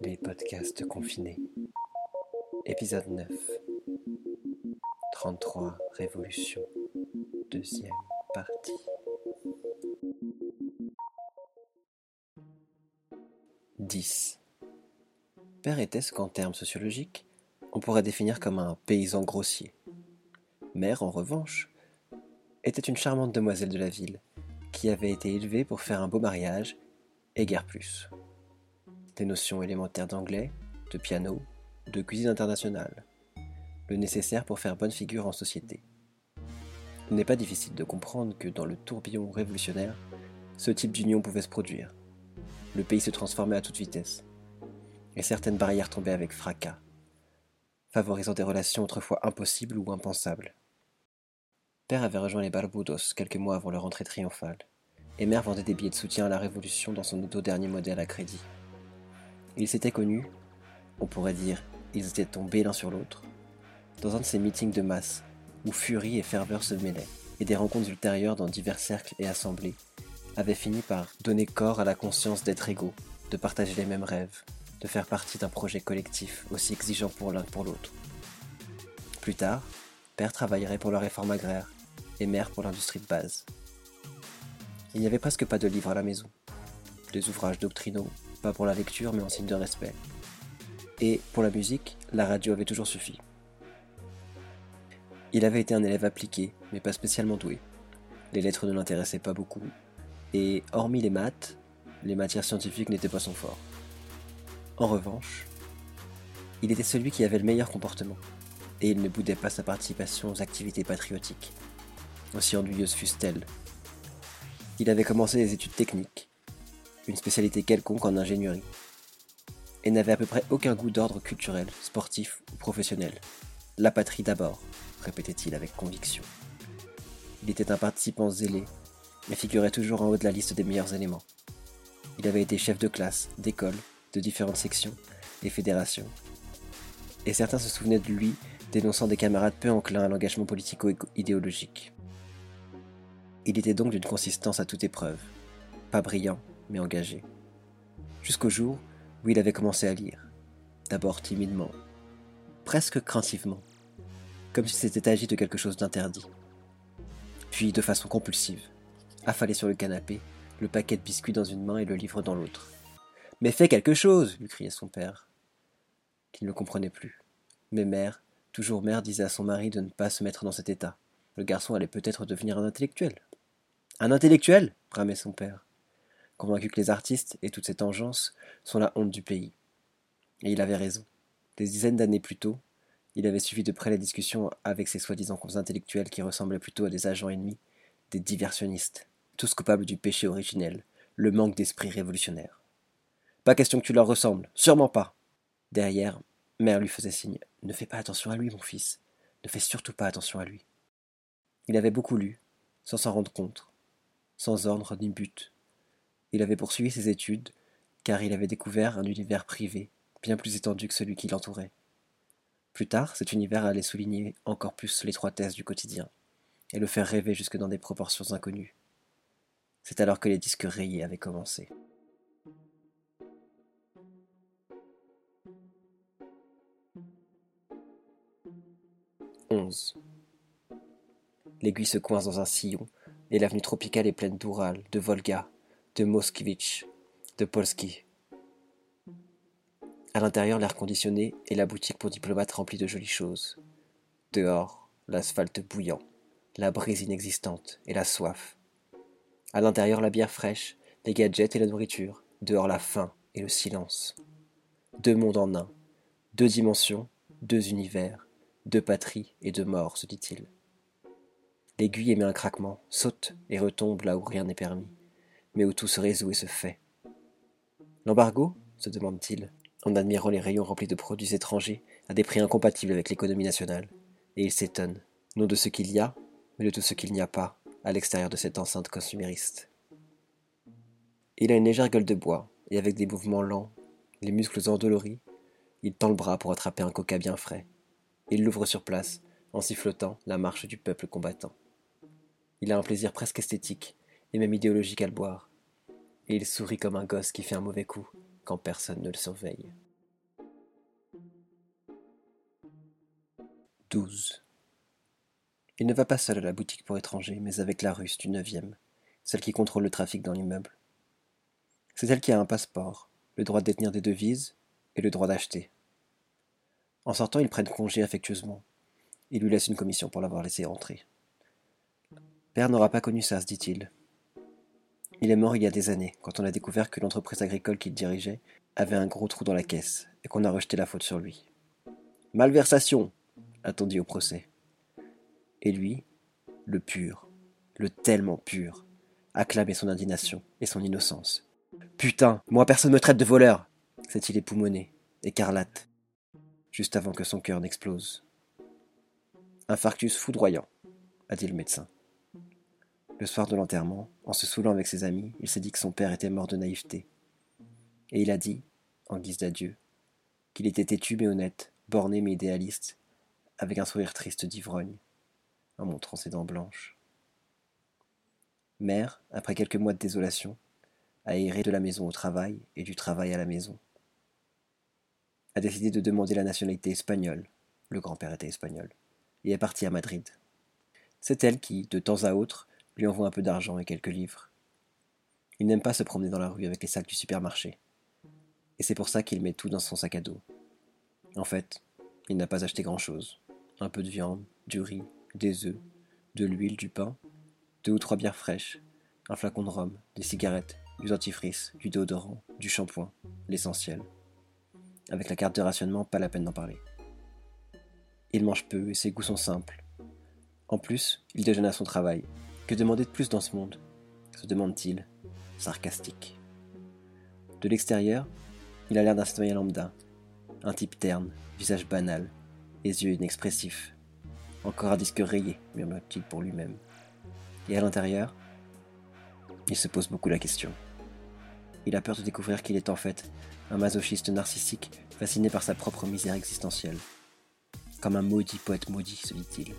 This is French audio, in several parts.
Les podcasts confinés. Épisode 9. 33 Révolution. Deuxième partie. « 10. Père était ce qu'en termes sociologiques, on pourrait définir comme un paysan grossier. Mère, en revanche, était une charmante demoiselle de la ville, qui avait été élevée pour faire un beau mariage, et guère plus. Des notions élémentaires d'anglais, de piano, de cuisine internationale, le nécessaire pour faire bonne figure en société. Il n'est pas difficile de comprendre que dans le tourbillon révolutionnaire, ce type d'union pouvait se produire. Le pays se transformait à toute vitesse, et certaines barrières tombaient avec fracas, favorisant des relations autrefois impossibles ou impensables. Père avait rejoint les Barbudos quelques mois avant leur entrée triomphale, et Mère vendait des billets de soutien à la Révolution dans son auto dernier modèle à crédit. Ils s'étaient connus, on pourrait dire, ils étaient tombés l'un sur l'autre, dans un de ces meetings de masse où furie et ferveur se mêlaient, et des rencontres ultérieures dans divers cercles et assemblées avaient fini par donner corps à la conscience d'être égaux, de partager les mêmes rêves, de faire partie d'un projet collectif aussi exigeant pour l'un que pour l'autre. Plus tard, Père travaillerait pour la réforme agraire, et mère pour l'industrie de base. Il n'y avait presque pas de livres à la maison. Des ouvrages doctrinaux, pour la lecture mais en signe de respect. Et pour la musique, la radio avait toujours suffi. Il avait été un élève appliqué, mais pas spécialement doué. Les lettres ne l'intéressaient pas beaucoup, et hormis les maths, les matières scientifiques n'étaient pas son fort. En revanche, il était celui qui avait le meilleur comportement, et il ne boudait pas sa participation aux activités patriotiques aussi ennuyeuse fussent-elles. Il avait commencé des études techniques, une spécialité quelconque en ingénierie, et n'avait à peu près aucun goût d'ordre culturel, sportif ou professionnel. La patrie d'abord, répétait-il avec conviction. Il était un participant zélé, mais figurait toujours en haut de la liste des meilleurs éléments. Il avait été chef de classe, d'école, de différentes sections et fédérations. Et certains se souvenaient de lui dénonçant des camarades peu enclins à l'engagement politico-idéologique. Il était donc d'une consistance à toute épreuve, pas brillant, mais engagé. Jusqu'au jour où il avait commencé à lire, d'abord timidement, presque craintivement, comme s'il s'était agi de quelque chose d'interdit. Puis, de façon compulsive, affalé sur le canapé, le paquet de biscuits dans une main et le livre dans l'autre. Mais fais quelque chose lui criait son père, qui ne le comprenait plus. Mais mère, toujours mère, disait à son mari de ne pas se mettre dans cet état. Le garçon allait peut-être devenir un intellectuel. Un intellectuel bramait son père, convaincu que les artistes et toute cette engeance sont la honte du pays. Et il avait raison. Des dizaines d'années plus tôt, il avait suivi de près les discussions avec ces soi-disant intellectuels qui ressemblaient plutôt à des agents ennemis, des diversionnistes, tous coupables du péché originel, le manque d'esprit révolutionnaire. Pas question que tu leur ressembles, sûrement pas. Derrière, mère lui faisait signe. Ne fais pas attention à lui, mon fils. Ne fais surtout pas attention à lui. Il avait beaucoup lu, sans s'en rendre compte, sans ordre ni but. Il avait poursuivi ses études, car il avait découvert un univers privé, bien plus étendu que celui qui l'entourait. Plus tard, cet univers allait souligner encore plus l'étroitesse du quotidien, et le faire rêver jusque dans des proportions inconnues. C'est alors que les disques rayés avaient commencé. L'aiguille se coince dans un sillon et l'avenue tropicale est pleine d'Oural, de Volga, de Moskvitch, de Polski. À l'intérieur, l'air conditionné et la boutique pour diplomates remplie de jolies choses. Dehors, l'asphalte bouillant, la brise inexistante et la soif. À l'intérieur, la bière fraîche, les gadgets et la nourriture. Dehors, la faim et le silence. Deux mondes en un, deux dimensions, deux univers, deux patries et deux morts, se dit-il. L'aiguille émet un craquement, saute et retombe là où rien n'est permis, mais où tout se résout et se fait. L'embargo se demande-t-il, en admirant les rayons remplis de produits étrangers à des prix incompatibles avec l'économie nationale. Et il s'étonne, non de ce qu'il y a, mais de tout ce qu'il n'y a pas à l'extérieur de cette enceinte consumériste. Il a une légère gueule de bois, et avec des mouvements lents, les muscles endoloris, il tend le bras pour attraper un coca bien frais. Il l'ouvre sur place, en sifflotant la marche du peuple combattant. Il a un plaisir presque esthétique, et même idéologique à le boire. Et il sourit comme un gosse qui fait un mauvais coup, quand personne ne le surveille. 12. Il ne va pas seul à la boutique pour étrangers, mais avec la russe du 9e, celle qui contrôle le trafic dans l'immeuble. C'est elle qui a un passeport, le droit de détenir des devises et le droit d'acheter. En sortant, ils prennent congé affectueusement. Ils lui laissent une commission pour l'avoir laissé entrer. Père n'aura pas connu ça, se dit-il. Il est mort il y a des années, quand on a découvert que l'entreprise agricole qu'il dirigeait avait un gros trou dans la caisse, et qu'on a rejeté la faute sur lui. Malversation a-t-on dit au procès. Et lui, le pur, le tellement pur, acclamait son indignation et son innocence. Putain, moi personne me traite de voleur s'est-il époumoné, écarlate, juste avant que son cœur n'explose. Infarctus foudroyant, a dit le médecin. Le soir de l'enterrement, en se saoulant avec ses amis, il s'est dit que son père était mort de naïveté. Et il a dit, en guise d'adieu, qu'il était têtu mais honnête, borné mais idéaliste, avec un sourire triste d'ivrogne, en montrant ses dents blanches. Mère, après quelques mois de désolation, a erré de la maison au travail et du travail à la maison. A décidé de demander la nationalité espagnole, le grand-père était espagnol, et est partie à Madrid. C'est elle qui, de temps à autre, lui envoie un peu d'argent et quelques livres. Il n'aime pas se promener dans la rue avec les sacs du supermarché. Et c'est pour ça qu'il met tout dans son sac à dos. En fait, il n'a pas acheté grand-chose. Un peu de viande, du riz, des œufs, de l'huile, du pain, deux ou trois bières fraîches, un flacon de rhum, des cigarettes, du dentifrice, du déodorant, du shampoing, l'essentiel. Avec la carte de rationnement, pas la peine d'en parler. Il mange peu et ses goûts sont simples. En plus, il déjeune à son travail, que demander de plus dans ce monde? se demande-t-il, sarcastique. De l'extérieur, il a l'air d'un citoyen lambda, un type terne, visage banal, les yeux inexpressifs. Encore un disque rayé, murmure-t-il pour lui-même. Et à l'intérieur, il se pose beaucoup la question. Il a peur de découvrir qu'il est en fait un masochiste narcissique fasciné par sa propre misère existentielle. Comme un maudit poète maudit, se dit-il.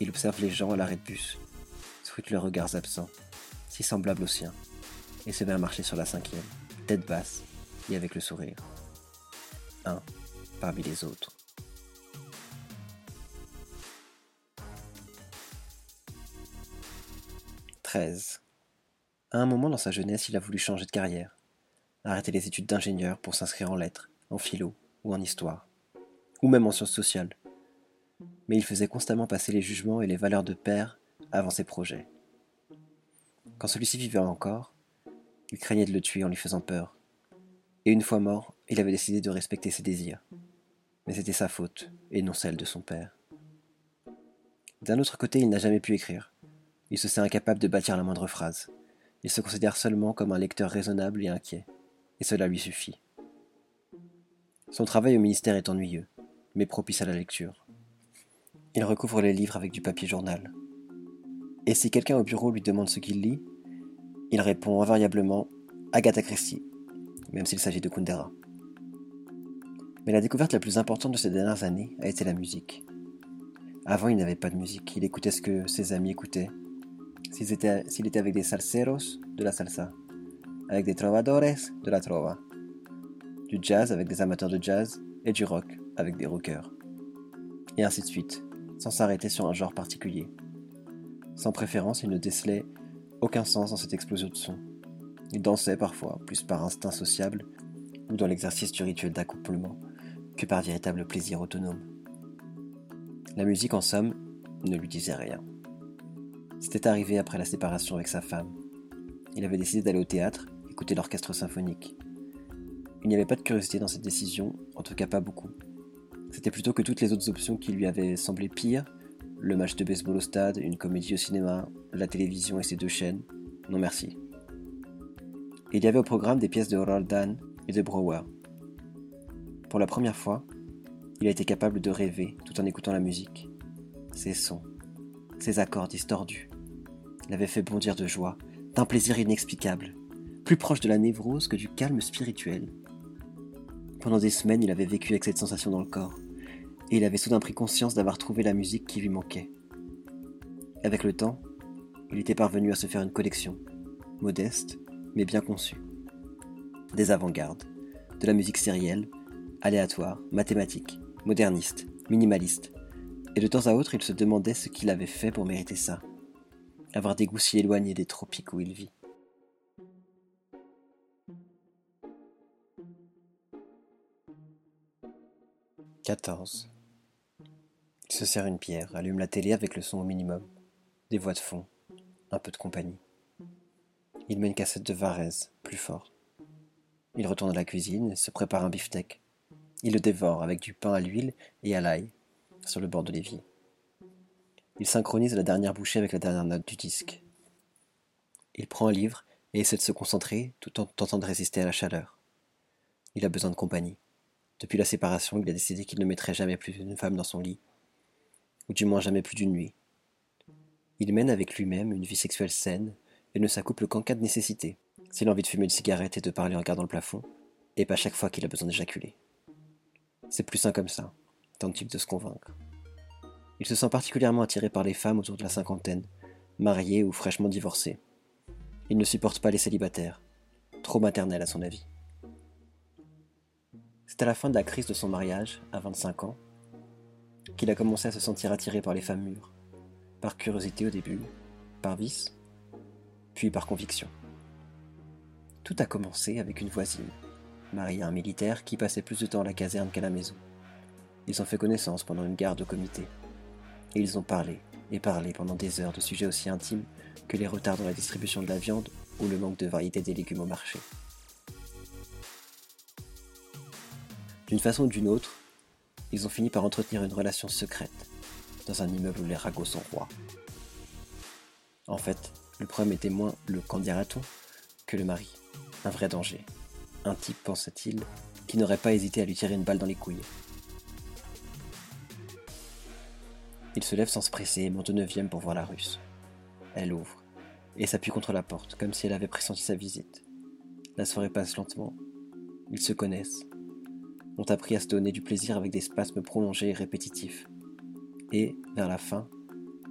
Il observe les gens à l'arrêt de bus, scrute leurs regards absents, si semblables aux siens, et se met à marcher sur la cinquième, tête basse et avec le sourire. Un parmi les autres. « 13. À un moment dans sa jeunesse, il a voulu changer de carrière, arrêter les études d'ingénieur pour s'inscrire en lettres, en philo ou en histoire, ou même en sciences sociales mais il faisait constamment passer les jugements et les valeurs de père avant ses projets. Quand celui-ci vivait encore, il craignait de le tuer en lui faisant peur. Et une fois mort, il avait décidé de respecter ses désirs. Mais c'était sa faute, et non celle de son père. D'un autre côté, il n'a jamais pu écrire. Il se sait incapable de bâtir la moindre phrase. Il se considère seulement comme un lecteur raisonnable et inquiet. Et cela lui suffit. Son travail au ministère est ennuyeux, mais propice à la lecture. Il recouvre les livres avec du papier journal. Et si quelqu'un au bureau lui demande ce qu'il lit, il répond invariablement Agatha Christie, même s'il s'agit de Kundera. Mais la découverte la plus importante de ces dernières années a été la musique. Avant, il n'avait pas de musique, il écoutait ce que ses amis écoutaient. S'il était, avec des salseros, de la salsa. Avec des trovadores, de la trova. Du jazz avec des amateurs de jazz, et du rock avec des rockers. Et ainsi de suite sans s'arrêter sur un genre particulier. Sans préférence, il ne décelait aucun sens dans cette explosion de sons. Il dansait parfois, plus par instinct sociable ou dans l'exercice du rituel d'accouplement que par véritable plaisir autonome. La musique, en somme, ne lui disait rien. C'était arrivé après la séparation avec sa femme. Il avait décidé d'aller au théâtre, écouter l'orchestre symphonique. Il n'y avait pas de curiosité dans cette décision, en tout cas pas beaucoup. C'était plutôt que toutes les autres options qui lui avaient semblé pires, le match de baseball au stade, une comédie au cinéma, la télévision et ses deux chaînes. Non merci. Il y avait au programme des pièces de Roald et de Brouwer. Pour la première fois, il a été capable de rêver tout en écoutant la musique. Ses sons, ses accords distordus, l'avaient fait bondir de joie, d'un plaisir inexplicable, plus proche de la névrose que du calme spirituel. Pendant des semaines, il avait vécu avec cette sensation dans le corps, et il avait soudain pris conscience d'avoir trouvé la musique qui lui manquait. Avec le temps, il était parvenu à se faire une collection, modeste, mais bien conçue. des avant-gardes, de la musique sérielle, aléatoire, mathématique, moderniste, minimaliste. Et de temps à autre, il se demandait ce qu'il avait fait pour mériter ça. Avoir des goûts si éloignés des tropiques où il vit. 14. Il se sert une pierre, allume la télé avec le son au minimum, des voix de fond, un peu de compagnie. Il met une cassette de Varese, plus fort. Il retourne à la cuisine et se prépare un beefsteak. Il le dévore avec du pain à l'huile et à l'ail, sur le bord de l'évier. Il synchronise la dernière bouchée avec la dernière note du disque. Il prend un livre et essaie de se concentrer tout en tentant de résister à la chaleur. Il a besoin de compagnie. Depuis la séparation, il a décidé qu'il ne mettrait jamais plus une femme dans son lit, ou du moins jamais plus d'une nuit. Il mène avec lui-même une vie sexuelle saine et ne s'accouple qu'en cas de nécessité, s'il a envie de fumer une cigarette et de parler en regardant le plafond, et pas chaque fois qu'il a besoin d'éjaculer. C'est plus sain comme ça, tente-t-il de se convaincre. Il se sent particulièrement attiré par les femmes autour de la cinquantaine, mariées ou fraîchement divorcées. Il ne supporte pas les célibataires, trop maternels à son avis. C'est à la fin de la crise de son mariage, à 25 ans, qu'il a commencé à se sentir attiré par les femmes mûres, par curiosité au début, par vice, puis par conviction. Tout a commencé avec une voisine, mariée à un militaire qui passait plus de temps à la caserne qu'à la maison. Ils ont fait connaissance pendant une garde au comité, et ils ont parlé et parlé pendant des heures de sujets aussi intimes que les retards dans la distribution de la viande ou le manque de variété des légumes au marché. D'une façon ou d'une autre, ils ont fini par entretenir une relation secrète dans un immeuble où les ragots sont rois. En fait, le problème était moins le qu'en dira-t-on que le mari. Un vrai danger. Un type, pensa-t-il, qui n'aurait pas hésité à lui tirer une balle dans les couilles. Il se lève sans se presser et monte au neuvième pour voir la russe. Elle ouvre et s'appuie contre la porte, comme si elle avait pressenti sa visite. La soirée passe lentement. Ils se connaissent, ont appris à se donner du plaisir avec des spasmes prolongés et répétitifs. Et, vers la fin,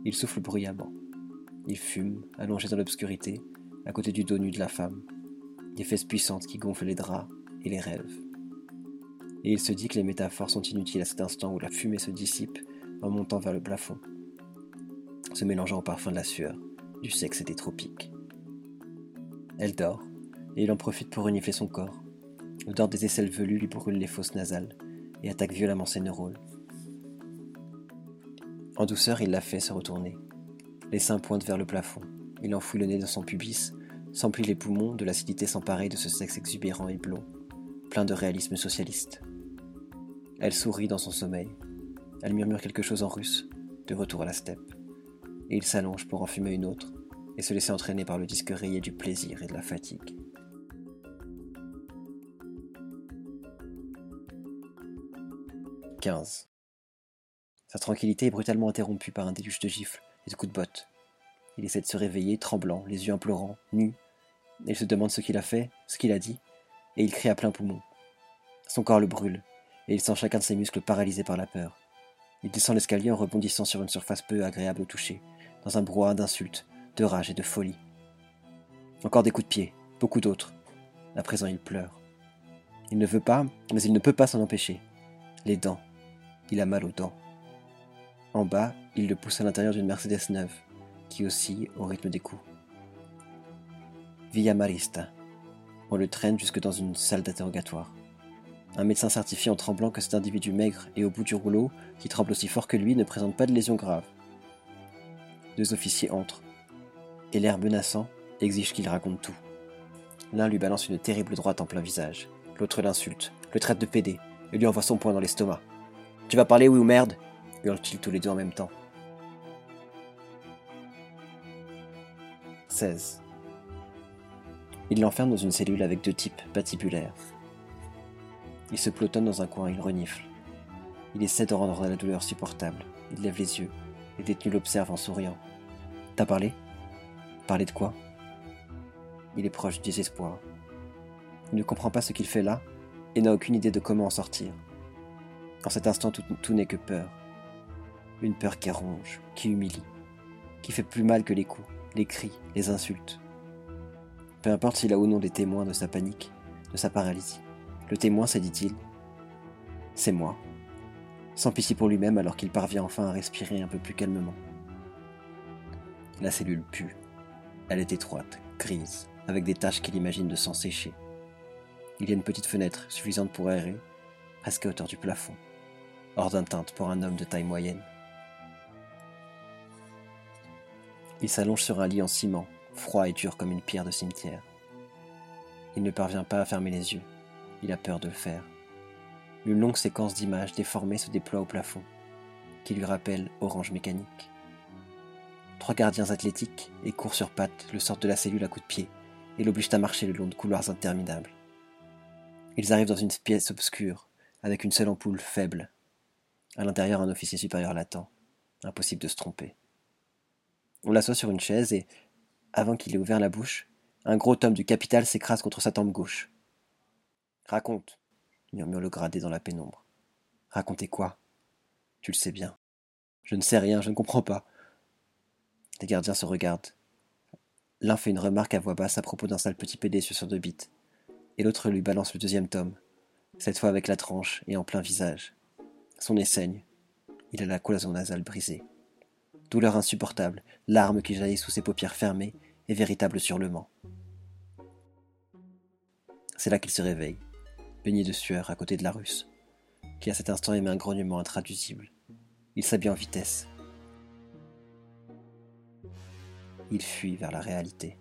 il souffle bruyamment. Il fume, allongé dans l'obscurité, à côté du dos nu de la femme, des fesses puissantes qui gonflent les draps et les rêves. Et il se dit que les métaphores sont inutiles à cet instant où la fumée se dissipe en montant vers le plafond, se mélangeant au parfum de la sueur, du sexe et des tropiques. Elle dort, et il en profite pour renifler son corps, L'odeur des aisselles velues lui brûle les fosses nasales et attaque violemment ses neurones. En douceur, il la fait se retourner. Les seins pointent vers le plafond. Il enfouit le nez dans son pubis, s'emplit les poumons de l'acidité sans pareil de ce sexe exubérant et blond, plein de réalisme socialiste. Elle sourit dans son sommeil. Elle murmure quelque chose en russe, de retour à la steppe. Et il s'allonge pour en fumer une autre et se laisser entraîner par le disque rayé du plaisir et de la fatigue. 15. Sa tranquillité est brutalement interrompue par un déluge de gifles et de coups de botte. Il essaie de se réveiller, tremblant, les yeux implorants, nu. Il se demande ce qu'il a fait, ce qu'il a dit, et il crie à plein poumon. Son corps le brûle, et il sent chacun de ses muscles paralysés par la peur. Il descend l'escalier en rebondissant sur une surface peu agréable au toucher, dans un brouhaha d'insultes, de rage et de folie. Encore des coups de pied, beaucoup d'autres. À présent, il pleure. Il ne veut pas, mais il ne peut pas s'en empêcher. Les dents, il a mal aux dents. En bas, il le pousse à l'intérieur d'une Mercedes neuve, qui oscille au rythme des coups. Villa Marista. On le traîne jusque dans une salle d'interrogatoire. Un médecin certifie en tremblant que cet individu maigre et au bout du rouleau, qui tremble aussi fort que lui, ne présente pas de lésions graves. Deux officiers entrent, et l'air menaçant exige qu'il raconte tout. L'un lui balance une terrible droite en plein visage, l'autre l'insulte, le traite de pédé, et lui envoie son poing dans l'estomac. Tu vas parler, oui ou merde hurlent-ils tous les deux en même temps. 16. Il l'enferme dans une cellule avec deux types patibulaires. Il se plotonne dans un coin, il renifle. Il essaie de rendre la douleur supportable. Il lève les yeux. Les détenus l'observent en souriant. T'as parlé? Parler de quoi? Il est proche du désespoir. Il ne comprend pas ce qu'il fait là et n'a aucune idée de comment en sortir. En cet instant, tout, n'est que peur. Une peur qui ronge, qui humilie, qui fait plus mal que les coups, les cris, les insultes. Peu importe s'il a ou non des témoins de sa panique, de sa paralysie. Le témoin, se dit-il, c'est moi. Sans pitié pour lui-même alors qu'il parvient enfin à respirer un peu plus calmement. La cellule pue. Elle est étroite, grise, avec des taches qu'il imagine de sang séché. Il y a une petite fenêtre suffisante pour aérer, presque à hauteur du plafond, hors d'un teinte pour un homme de taille moyenne. Il s'allonge sur un lit en ciment, froid et dur comme une pierre de cimetière. Il ne parvient pas à fermer les yeux. Il a peur de le faire. Une longue séquence d'images déformées se déploie au plafond, qui lui rappelle Orange Mécanique. Trois gardiens athlétiques et courent sur pattes le sortent de la cellule à coups de pied et l'obligent à marcher le long de couloirs interminables. Ils arrivent dans une pièce obscure, avec une seule ampoule faible. À l'intérieur, un officier supérieur l'attend. Impossible de se tromper. On l'assoit sur une chaise et, avant qu'il ait ouvert la bouche, un gros tome du capital s'écrase contre sa tempe gauche. Raconte, murmure le gradé dans la pénombre. Racontez quoi? Tu le sais bien. Je ne sais rien, je ne comprends pas. Les gardiens se regardent. L'un fait une remarque à voix basse à propos d'un sale petit PD sur deux bits, et l'autre lui balance le deuxième tome, cette fois avec la tranche et en plein visage. Son saigne. Il a la cloison nasale brisée. Douleur insupportable, larmes qui jaillissent sous ses paupières fermées et véritable surlement. C'est là qu'il se réveille, baigné de sueur à côté de la russe, qui à cet instant émet un grognement intraduisible. Il s'habille en vitesse, il fuit vers la réalité.